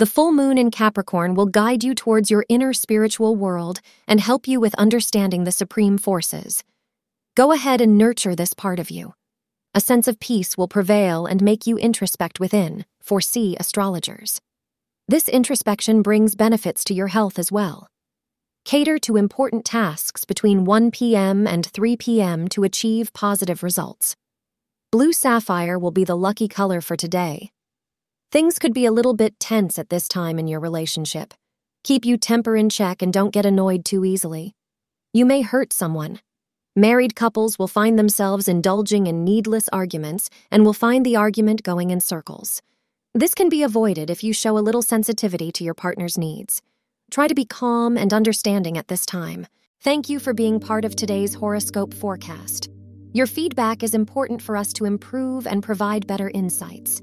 The full moon in Capricorn will guide you towards your inner spiritual world and help you with understanding the supreme forces. Go ahead and nurture this part of you. A sense of peace will prevail and make you introspect within, foresee astrologers. This introspection brings benefits to your health as well. Cater to important tasks between 1 p.m. and 3 p.m. to achieve positive results. Blue sapphire will be the lucky color for today. Things could be a little bit tense at this time in your relationship. Keep you temper in check and don't get annoyed too easily. You may hurt someone. Married couples will find themselves indulging in needless arguments and will find the argument going in circles. This can be avoided if you show a little sensitivity to your partner's needs. Try to be calm and understanding at this time. Thank you for being part of today's horoscope forecast. Your feedback is important for us to improve and provide better insights.